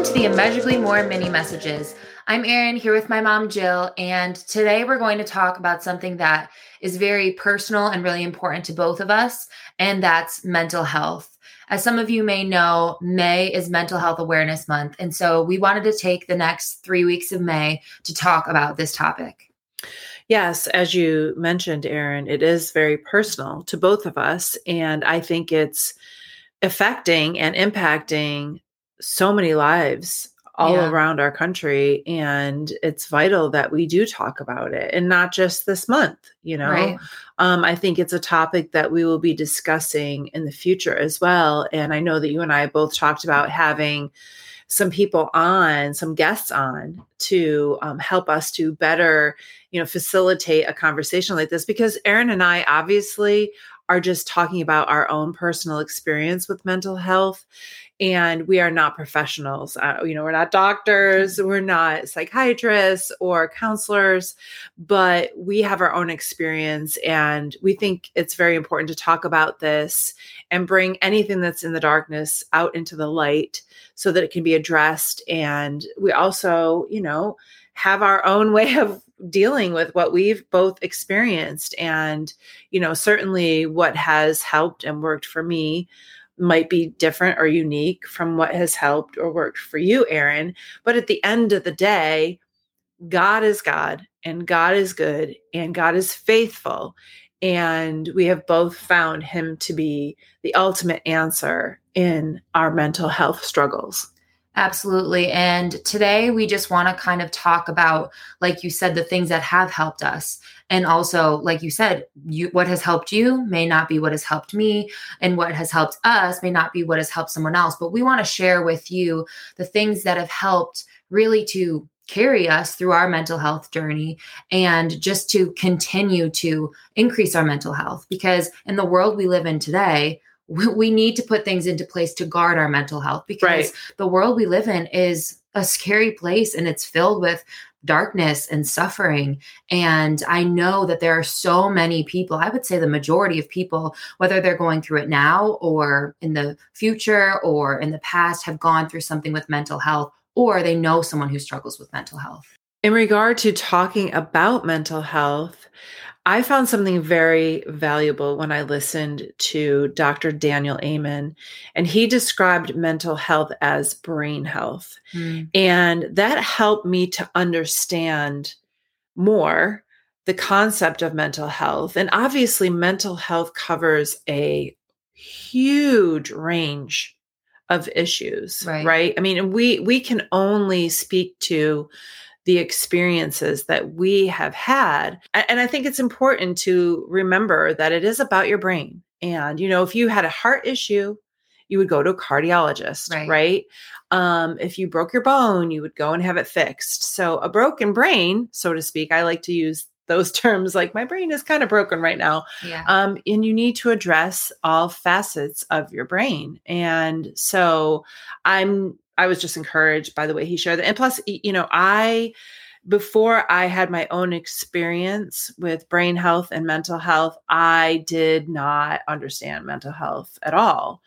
Welcome to the Immeasurably More mini messages. I'm Erin here with my mom, Jill, and today we're going to talk about something that is very personal and really important to both of us, and that's mental health. As some of you may know, May is Mental Health Awareness Month. And so we wanted to take the next three weeks of May to talk about this topic. Yes, as you mentioned, Erin, it is very personal to both of us. And I think it's affecting and impacting so many lives all yeah. around our country and it's vital that we do talk about it and not just this month you know right. um, i think it's a topic that we will be discussing in the future as well and i know that you and i both talked about having some people on some guests on to um, help us to better you know facilitate a conversation like this because erin and i obviously are just talking about our own personal experience with mental health and we are not professionals. Uh, you know we're not doctors mm-hmm. we're not psychiatrists or counselors but we have our own experience and we think it's very important to talk about this and bring anything that's in the darkness out into the light so that it can be addressed. And we also you know have our own way of dealing with what we've both experienced. And you know certainly what has helped and worked for me might be different or unique from what has helped or worked for you Erin but at the end of the day God is God and God is good and God is faithful and we have both found him to be the ultimate answer in our mental health struggles Absolutely. And today we just want to kind of talk about, like you said, the things that have helped us. And also, like you said, you, what has helped you may not be what has helped me. And what has helped us may not be what has helped someone else. But we want to share with you the things that have helped really to carry us through our mental health journey and just to continue to increase our mental health. Because in the world we live in today, we need to put things into place to guard our mental health because right. the world we live in is a scary place and it's filled with darkness and suffering. And I know that there are so many people, I would say the majority of people, whether they're going through it now or in the future or in the past, have gone through something with mental health or they know someone who struggles with mental health. In regard to talking about mental health, I found something very valuable when I listened to Dr. Daniel Amen, and he described mental health as brain health. Mm. And that helped me to understand more the concept of mental health. And obviously, mental health covers a huge range of issues right. right i mean we we can only speak to the experiences that we have had. And I think it's important to remember that it is about your brain. And, you know, if you had a heart issue, you would go to a cardiologist, right? right? Um, if you broke your bone, you would go and have it fixed. So, a broken brain, so to speak, I like to use those terms like my brain is kind of broken right now. Yeah. Um, and you need to address all facets of your brain. And so, I'm I was just encouraged by the way he shared that. And plus, you know, I before I had my own experience with brain health and mental health, I did not understand mental health at all.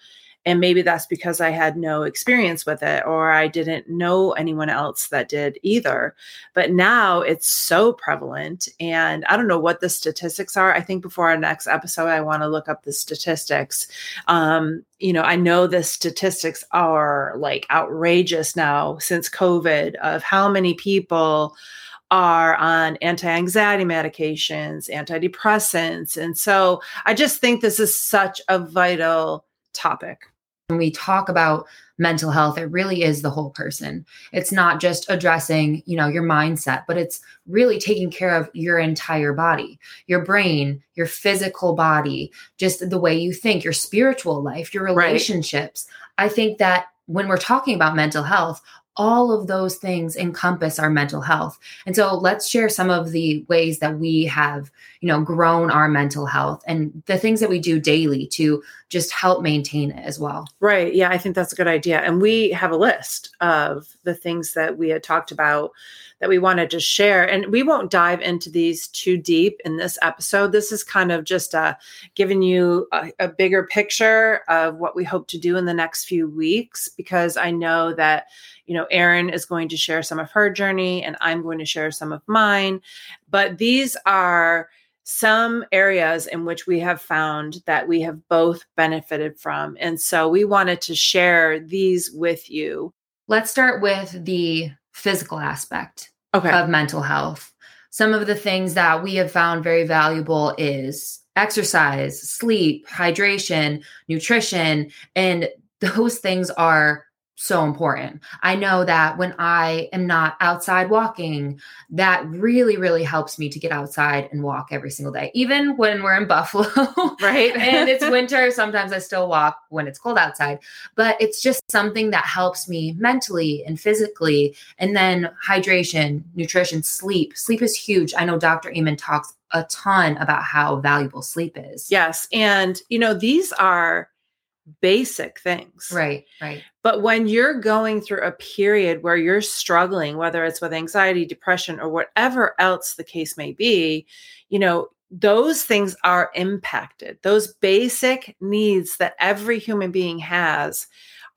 And maybe that's because I had no experience with it or I didn't know anyone else that did either. But now it's so prevalent. And I don't know what the statistics are. I think before our next episode, I want to look up the statistics. Um, you know, I know the statistics are like outrageous now since COVID of how many people are on anti anxiety medications, antidepressants. And so I just think this is such a vital topic when we talk about mental health it really is the whole person it's not just addressing you know your mindset but it's really taking care of your entire body your brain your physical body just the way you think your spiritual life your relationships right. i think that when we're talking about mental health all of those things encompass our mental health and so let's share some of the ways that we have you know grown our mental health and the things that we do daily to just help maintain it as well right yeah i think that's a good idea and we have a list of the things that we had talked about that we wanted to share. And we won't dive into these too deep in this episode. This is kind of just uh, giving you a, a bigger picture of what we hope to do in the next few weeks, because I know that you know, Erin is going to share some of her journey and I'm going to share some of mine. But these are some areas in which we have found that we have both benefited from. And so we wanted to share these with you. Let's start with the physical aspect okay. of mental health. Some of the things that we have found very valuable is exercise, sleep, hydration, nutrition, and those things are so important. I know that when I am not outside walking, that really, really helps me to get outside and walk every single day. Even when we're in Buffalo, right? and it's winter, sometimes I still walk when it's cold outside, but it's just something that helps me mentally and physically. And then hydration, nutrition, sleep. Sleep is huge. I know Dr. Amen talks a ton about how valuable sleep is. Yes. And, you know, these are basic things. Right, right. But when you're going through a period where you're struggling, whether it's with anxiety, depression, or whatever else the case may be, you know, those things are impacted. Those basic needs that every human being has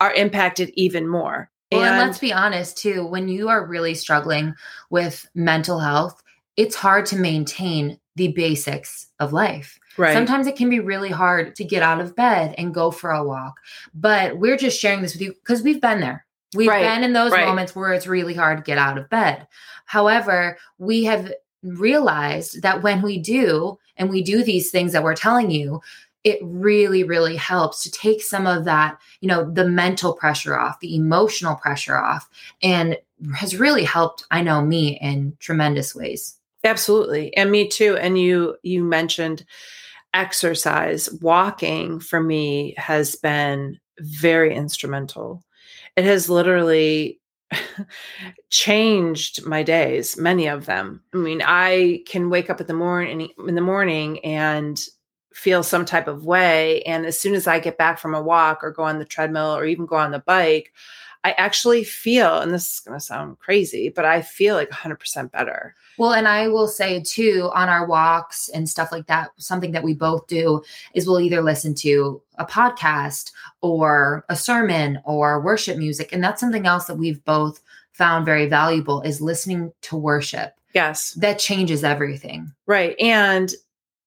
are impacted even more. Well, and, and let's be honest too, when you are really struggling with mental health, it's hard to maintain the basics of life. Right. Sometimes it can be really hard to get out of bed and go for a walk. But we're just sharing this with you because we've been there. We've right. been in those right. moments where it's really hard to get out of bed. However, we have realized that when we do, and we do these things that we're telling you, it really, really helps to take some of that, you know, the mental pressure off, the emotional pressure off, and has really helped, I know, me in tremendous ways. Absolutely. And me too. And you you mentioned exercise, walking for me has been very instrumental. It has literally changed my days, many of them. I mean, I can wake up in the morning in the morning and feel some type of way and as soon as I get back from a walk or go on the treadmill or even go on the bike, I actually feel, and this is going to sound crazy, but I feel like 100% better. Well, and I will say too, on our walks and stuff like that, something that we both do is we'll either listen to a podcast or a sermon or worship music. And that's something else that we've both found very valuable is listening to worship. Yes. That changes everything. Right. And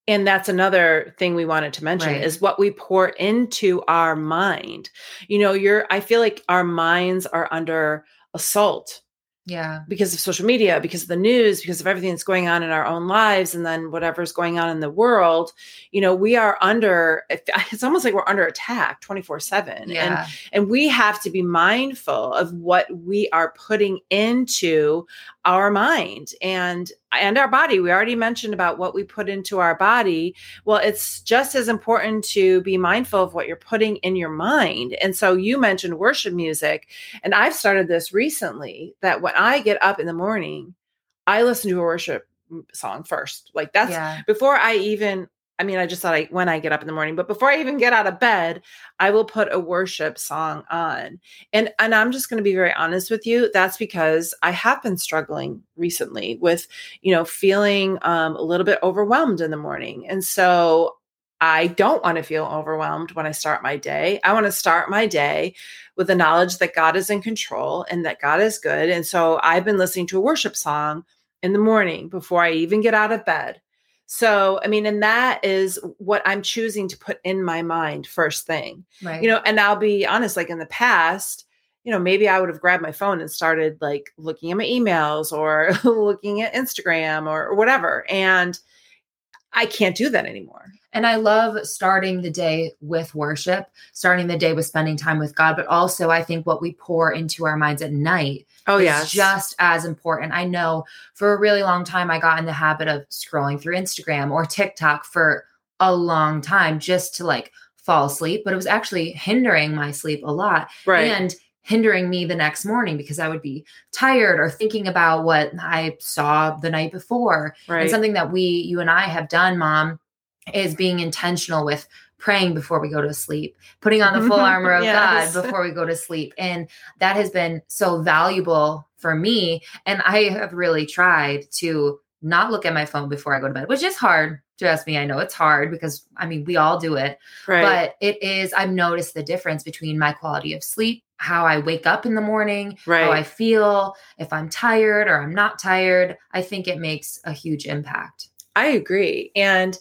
and that's another thing we wanted to mention right. is what we pour into our mind you know you're i feel like our minds are under assault yeah because of social media because of the news because of everything that's going on in our own lives and then whatever's going on in the world you know we are under it's almost like we're under attack 24 7 yeah. and and we have to be mindful of what we are putting into our mind and and our body. We already mentioned about what we put into our body. Well it's just as important to be mindful of what you're putting in your mind. And so you mentioned worship music and i've started this recently that when i get up in the morning i listen to a worship song first. Like that's yeah. before i even I mean, I just thought I when I get up in the morning, but before I even get out of bed, I will put a worship song on. And and I'm just going to be very honest with you, that's because I have been struggling recently with, you know, feeling um, a little bit overwhelmed in the morning. And so I don't want to feel overwhelmed when I start my day. I want to start my day with the knowledge that God is in control and that God is good. And so I've been listening to a worship song in the morning before I even get out of bed so, I mean, and that is what I'm choosing to put in my mind first thing. Right. You know, and I'll be honest, like in the past, you know, maybe I would have grabbed my phone and started like looking at my emails or looking at Instagram or, or whatever. And I can't do that anymore. And I love starting the day with worship, starting the day with spending time with God, but also I think what we pour into our minds at night oh yeah just as important. I know for a really long time i got in the habit of scrolling through instagram or tiktok for a long time just to like fall asleep but it was actually hindering my sleep a lot right. and hindering me the next morning because i would be tired or thinking about what i saw the night before. Right. and something that we you and i have done mom is being intentional with praying before we go to sleep, putting on the full armor of yes. God before we go to sleep. And that has been so valuable for me. And I have really tried to not look at my phone before I go to bed, which is hard. Trust me, I know it's hard because I mean, we all do it. Right. But it is, I've noticed the difference between my quality of sleep, how I wake up in the morning, right. how I feel, if I'm tired or I'm not tired. I think it makes a huge impact. I agree. And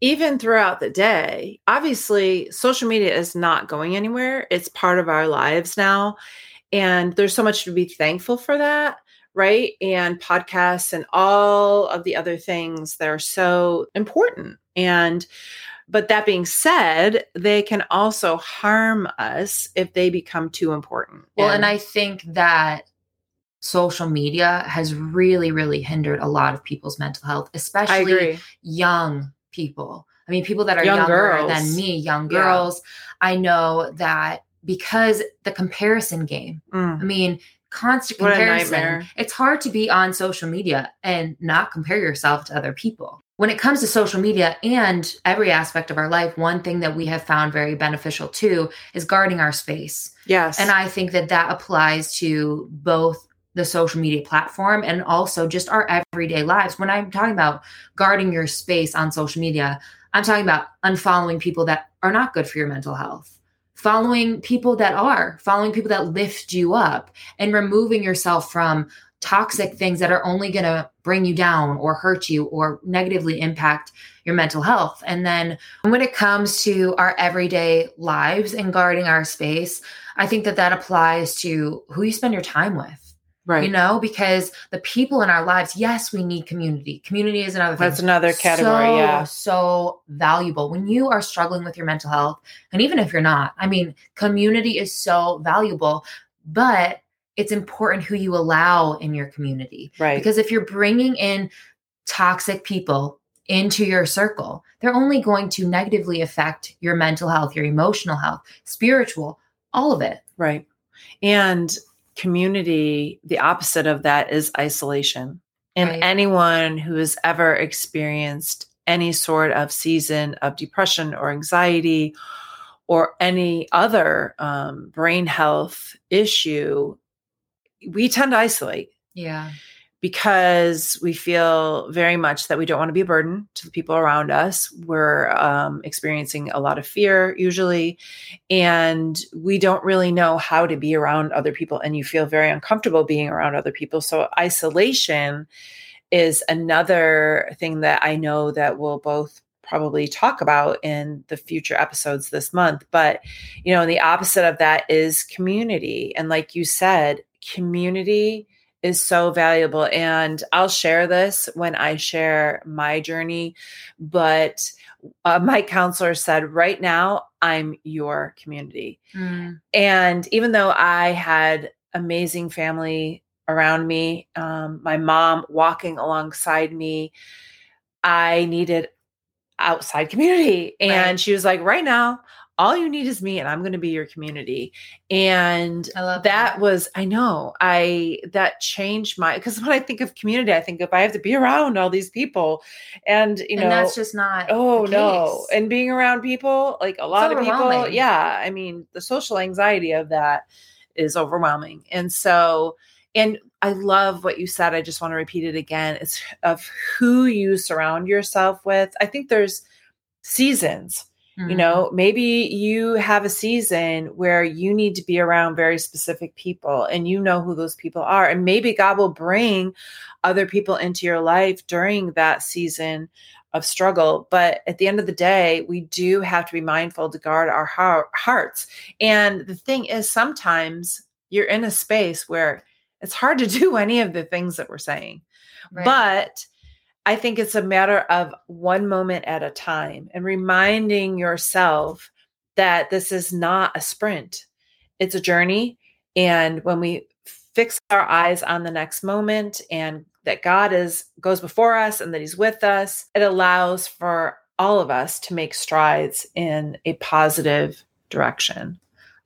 even throughout the day, obviously, social media is not going anywhere. It's part of our lives now. And there's so much to be thankful for that right? And podcasts and all of the other things that are so important. And but that being said, they can also harm us if they become too important. Well, and, and I think that social media has really, really hindered a lot of people's mental health, especially young people. I mean, people that are young younger girls. than me, young girls. Yeah. I know that because the comparison game. Mm. I mean, constant comparison. It's hard to be on social media and not compare yourself to other people. When it comes to social media and every aspect of our life, one thing that we have found very beneficial too is guarding our space. Yes. And I think that that applies to both the social media platform and also just our everyday lives. When I'm talking about guarding your space on social media, I'm talking about unfollowing people that are not good for your mental health following people that are, following people that lift you up, and removing yourself from toxic things that are only going to bring you down or hurt you or negatively impact your mental health. And then when it comes to our everyday lives and guarding our space, I think that that applies to who you spend your time with. Right. You know, because the people in our lives, yes, we need community. Community is another That's another category. So, yeah. So valuable. When you are struggling with your mental health, and even if you're not, I mean, community is so valuable, but it's important who you allow in your community. Right. Because if you're bringing in toxic people into your circle, they're only going to negatively affect your mental health, your emotional health, spiritual, all of it. Right. And community, the opposite of that is isolation. And right. anyone who has ever experienced any sort of season of depression or anxiety or any other um, brain health issue, we tend to isolate. Yeah because we feel very much that we don't want to be a burden to the people around us. We're um, experiencing a lot of fear usually, and we don't really know how to be around other people. And you feel very uncomfortable being around other people. So, isolation is another thing that I know that we'll both probably talk about in the future episodes this month. But, you know, the opposite of that is community. And like you said, community is so valuable. And I'll share this when I share my journey. But uh, my counselor said, right now, I'm your community. Mm. And even though I had amazing family around me, um, my mom walking alongside me, I needed outside community. And right. she was like, right now, all you need is me and i'm going to be your community. And that, that, was i know i that changed my because when i think of community i think if i have to be around all these people. And you know and that's just not oh no. and being around people like a lot of people yeah i mean the social anxiety of that is overwhelming. And so and i love what you said i just want to repeat it again it's of who you surround yourself with. I think there's seasons Mm-hmm. You know, maybe you have a season where you need to be around very specific people and you know who those people are. And maybe God will bring other people into your life during that season of struggle. But at the end of the day, we do have to be mindful to guard our heart, hearts. And the thing is, sometimes you're in a space where it's hard to do any of the things that we're saying. Right. But I think it's a matter of one moment at a time and reminding yourself that this is not a sprint, it's a journey. And when we fix our eyes on the next moment and that God is goes before us and that he's with us, it allows for all of us to make strides in a positive direction.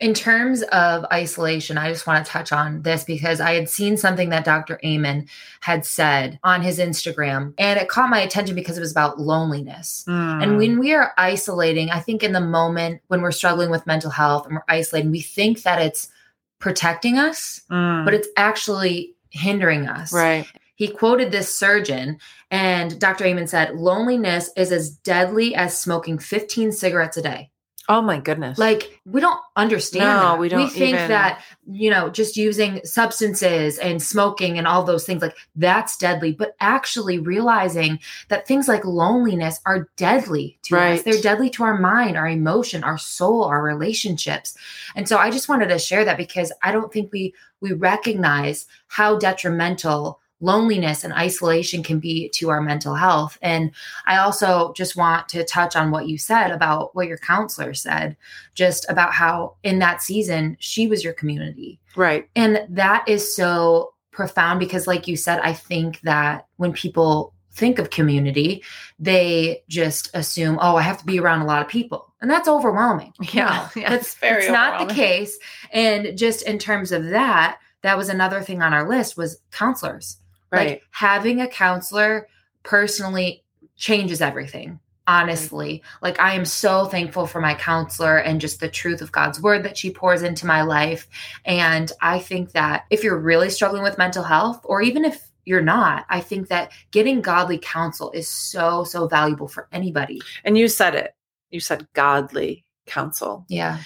In terms of isolation, I just want to touch on this because I had seen something that Dr. Amen had said on his Instagram, and it caught my attention because it was about loneliness. Mm. And when we are isolating, I think in the moment when we're struggling with mental health and we're isolating, we think that it's protecting us, mm. but it's actually hindering us. Right. He quoted this surgeon, and Dr. Amen said, Loneliness is as deadly as smoking 15 cigarettes a day. Oh my goodness. Like we don't understand. No, that. we don't We think even- that you know just using substances and smoking and all those things like that's deadly. But actually realizing that things like loneliness are deadly to us. They're deadly to our mind, our emotion, our soul, our relationships. And so I just wanted to share that because I don't think we we recognize how detrimental loneliness and isolation can be to our mental health. And I also just want to touch on what you said about what your counselor said, just about how in that season, she was your community. right. And that is so profound because, like you said, I think that when people think of community, they just assume, oh, I have to be around a lot of people. And that's overwhelming. Yeah. No, yeah, that's it's very it's not the case. And just in terms of that, that was another thing on our list was counselors. Right. Like having a counselor personally changes everything. Honestly, like I am so thankful for my counselor and just the truth of God's word that she pours into my life. And I think that if you're really struggling with mental health, or even if you're not, I think that getting godly counsel is so, so valuable for anybody. and you said it. You said godly counsel. Yeah.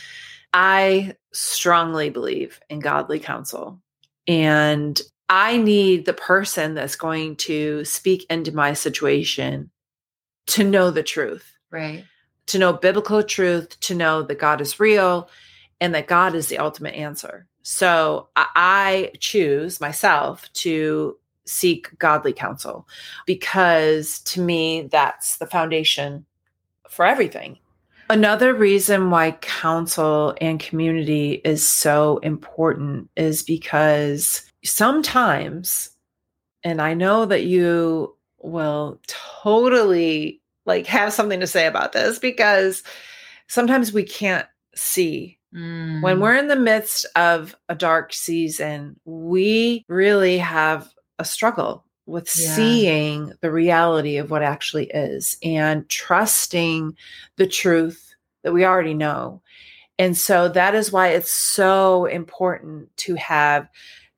I strongly believe in godly counsel. And I need the person that's going to speak into my situation to know the truth, Right. to know biblical truth, to know that God is real and that God is the ultimate answer. So I- choose myself to seek godly counsel because to me, that's the foundation for everything. Another reason why counsel and community is so important is because sometimes, and I know that you will totally like have something to say about this because sometimes we can't see Mm. when we're in the midst of a dark season, we really have a struggle with Yeah. seeing the reality of what actually is and trusting the truth that we already know. And so that is why it's so important to have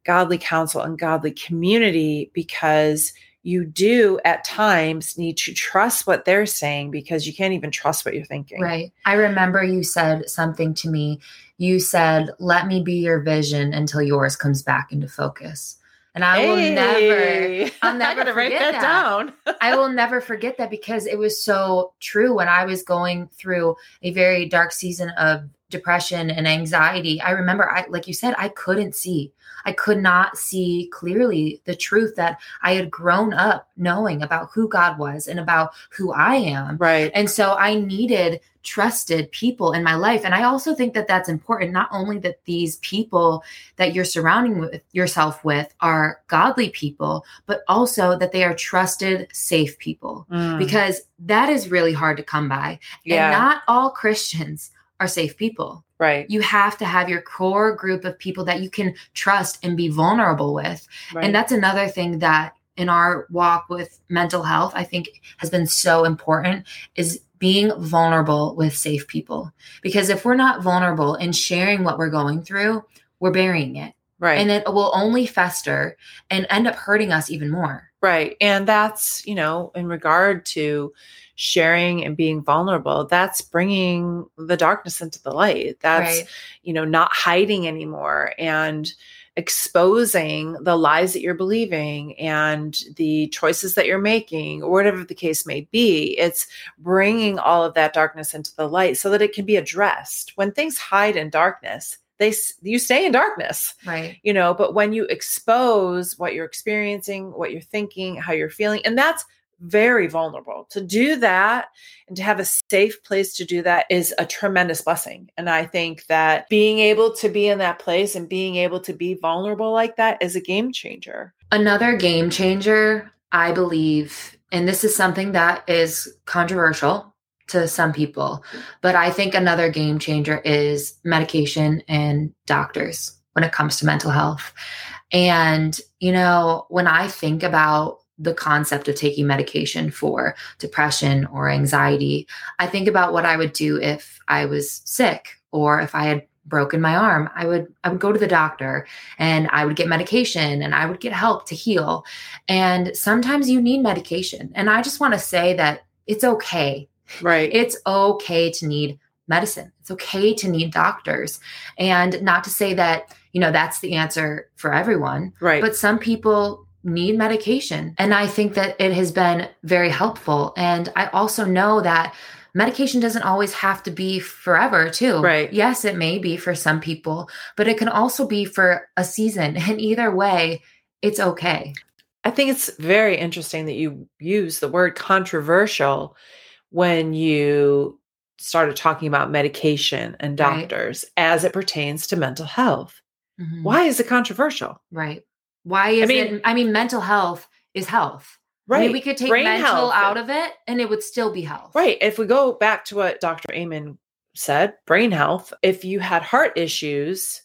godly counsel and godly community because you do at times need to trust what they're saying because you can't even trust what you're thinking. Right. I remember you said something to me. You said, "Let me be your vision until yours comes back into focus." And I will never I'll never gotta write that, that. down. I will never forget that because it was so true when I was going through a very dark season of depression and anxiety. I remember I like you said I couldn't see. I could not see clearly the truth that I had grown up knowing about who God was and about who I am. right. And so I needed trusted people in my life. And I also think that that's important, not only that these people that you're surrounding with yourself with are godly people, but also that they are trusted, safe people, Mm, because that is really hard to come by. yeah. And not all Christians are safe people. right. You have to have your core group of people that you can trust and be vulnerable with. right. And that's another thing that in our walk with mental health, I think has been so important is being vulnerable with safe people. Because if we're not vulnerable and sharing what we're going through, we're burying it. right. And it will only fester and end up hurting us even more. Right. And that's, you know, in regard to sharing and being vulnerable, that's bringing the darkness into the light. That's, right. you know, not hiding anymore and exposing the lies that you're believing and the choices that you're making, or whatever the case may be. It's bringing all of that darkness into the light so that it can be addressed. When things hide in darkness, they you stay in darkness Right. you know but when you expose what you're experiencing what you're thinking how you're feeling and that's very vulnerable. To do that and to have a safe place to do that is a tremendous blessing. And i think that being able to be in that place and being able to be vulnerable like that is a game changer. Another game changer, I believe, and this is something that is controversial to some people, but I think another game changer is medication and doctors when it comes to mental health. And, you know, when I think about the concept of taking medication for depression or anxiety, I think about what I would do if I was sick or if I had broken my arm, I would I would go to the doctor and I would get medication and I would get help to heal. And sometimes you need medication. And I just want to say that it's okay. Right. It's okay to need medicine. It's okay to need doctors. And not to say that, you know, that's the answer for everyone. Right. But some people need medication. And I think that it has been very helpful. And I also know that medication doesn't always have to be forever, too. Right. Yes, it may be for some people, but it can also be for a season. And either way, it's okay. I think it's very interesting that you use the word controversial when you started talking about medication and Right. doctors as it pertains to mental health. Mhm. Why is it controversial? Right. Why is mean- it? I mean, mental health is health. I Right. mean, we could take Brain mental health. out of it and it would still be health. Right. If we go back to what Dr. Amen said, brain health, if you had heart issues,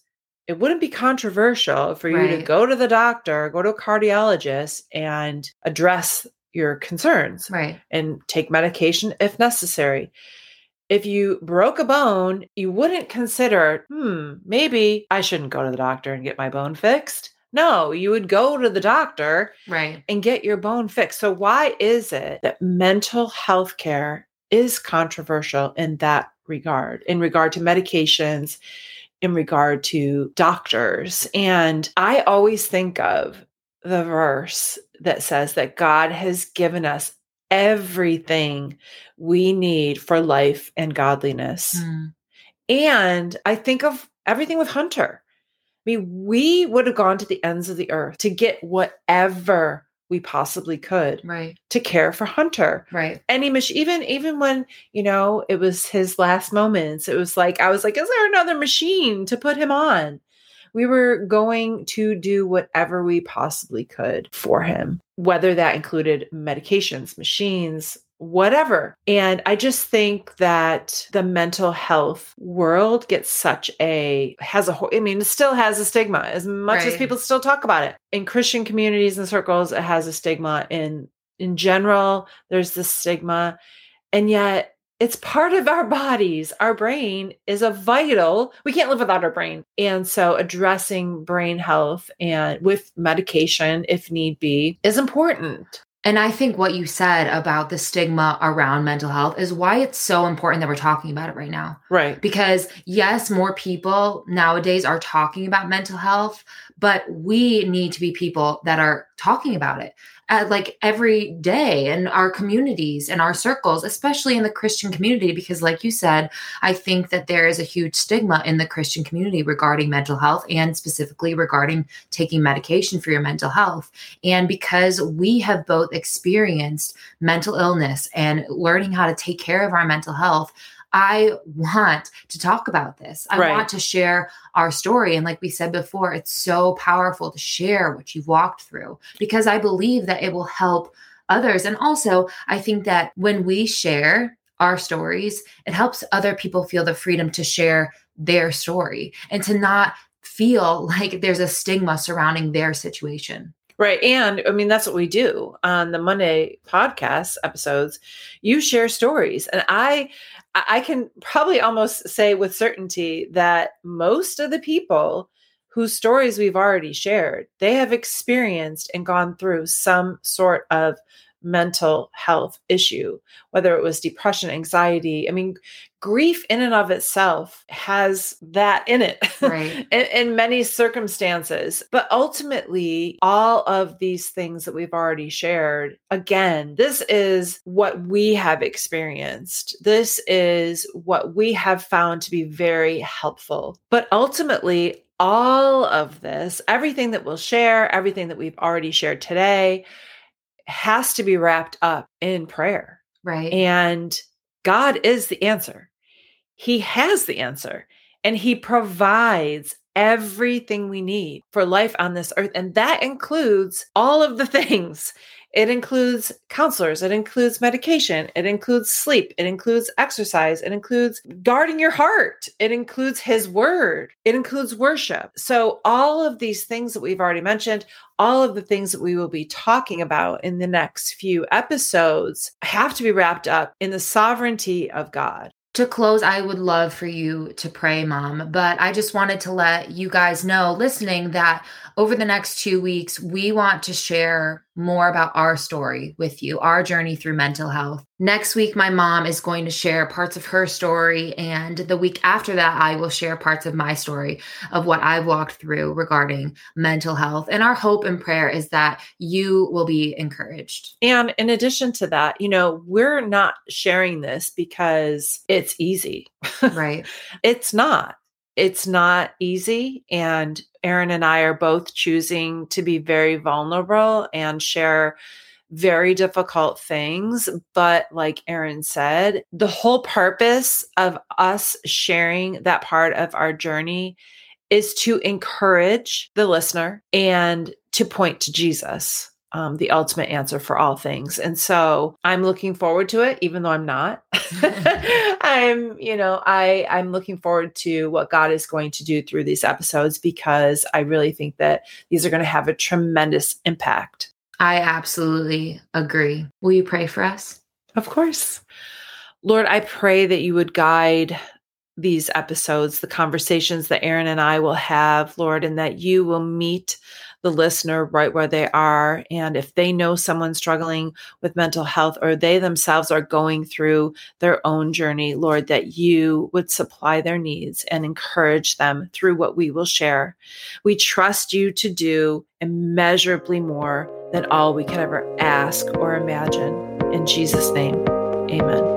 it wouldn't be controversial for you to go to the doctor, go to a cardiologist, and address your concerns Right. and take medication if necessary. If you broke a bone, you wouldn't consider, hmm, maybe I shouldn't go to the doctor and get my bone fixed. No, you would go to the doctor Right. and get your bone fixed. So, why is it that mental health care is controversial in that regard, in regard to medications, in regard to doctors? And I always think of the verse that says that God has given us everything we need for life and godliness. Mm. And I think of everything with Hunter. I mean, we would have gone to the ends of the earth to get whatever we possibly could Right. to care for Hunter. Right. Any machine even even when you know it was his last moments, it was like I was like, is there another machine to put him on? We were going to do whatever we possibly could for him, whether that included medications, machines, whatever. And I just think that the mental health world gets such a has a I mean, it still has a stigma as much as people still talk about it. In Christian communities and circles, it has a stigma. In in general, there's this stigma. And yet it's part of our bodies. Our brain is a vital, we can't live without our brain. And so addressing brain health and with medication, if need be, is important. And I think what you said about the stigma around mental health is why it's so important that we're talking about it right now. Right. Because, yes, more people nowadays are talking about mental health, but we need to be people that are talking about it uh, like every day in our communities and our circles, especially in the Christian community. Because, like you said, I think that there is a huge stigma in the Christian community regarding mental health and specifically regarding taking medication for your mental health. And because we have both experienced mental illness and learning how to take care of our mental health, I want to talk about this. I Right. want to share our story. And like we said before, it's so powerful to share what you've walked through because I believe that it will help others. And also, I think that when we share our stories, it helps other people feel the freedom to share their story and to not feel like there's a stigma surrounding their situation. Right. And I mean, that's what we do on the Monday podcast episodes. You share stories. And I I can probably almost say with certainty that most of the people whose stories we've already shared, they have experienced and gone through some sort of mental health issue, whether it was depression, anxiety. I mean, grief in and of itself has that in it. Right. in, in many circumstances. But ultimately, all of these things that we've already shared, again, this is what we have experienced. This is what we have found to be very helpful. But ultimately, all of this, everything that we'll share, everything that we've already shared today, has to be wrapped up in prayer. Right. And God is the answer. He has the answer and He provides everything we need for life on this earth. And that includes all of the things. It includes counselors, it includes medication, it includes sleep, it includes exercise, it includes guarding your heart, it includes His word, it includes worship. So, all of these things that we've already mentioned, all of the things that we will be talking about in the next few episodes have to be wrapped up in the sovereignty of God. To close, I would love for you to pray, Mom, but I just wanted to let you guys know listening that over the next two weeks, we want to share more about our story with you, our journey through mental health. Next week, my mom is going to share parts of her story. And the week after that, I will share parts of my story of what I've walked through regarding mental health. And our hope and prayer is that you will be encouraged. And in addition to that, you know, we're not sharing this because it's easy. Right. it's not. It's not easy. And Erin and I are both choosing to be very vulnerable and share very difficult things. But like Erin said, the whole purpose of us sharing that part of our journey is to encourage the listener and to point to Jesus um, the ultimate answer for all things. And so I'm looking forward to it, even though I'm not. I'm, you know, I I'm looking forward to what God is going to do through these episodes because I really think that these are going to have a tremendous impact. I absolutely agree. Will you pray for us? Of course. Lord, I pray that you would guide these episodes, the conversations that Erin and I will have, Lord, and that you will meet the listener right where they are. And if they know someone struggling with mental health or they themselves are going through their own journey, Lord, that you would supply their needs and encourage them through what we will share. We trust you to do immeasurably more than all we can ever ask or imagine. In Jesus' name, amen.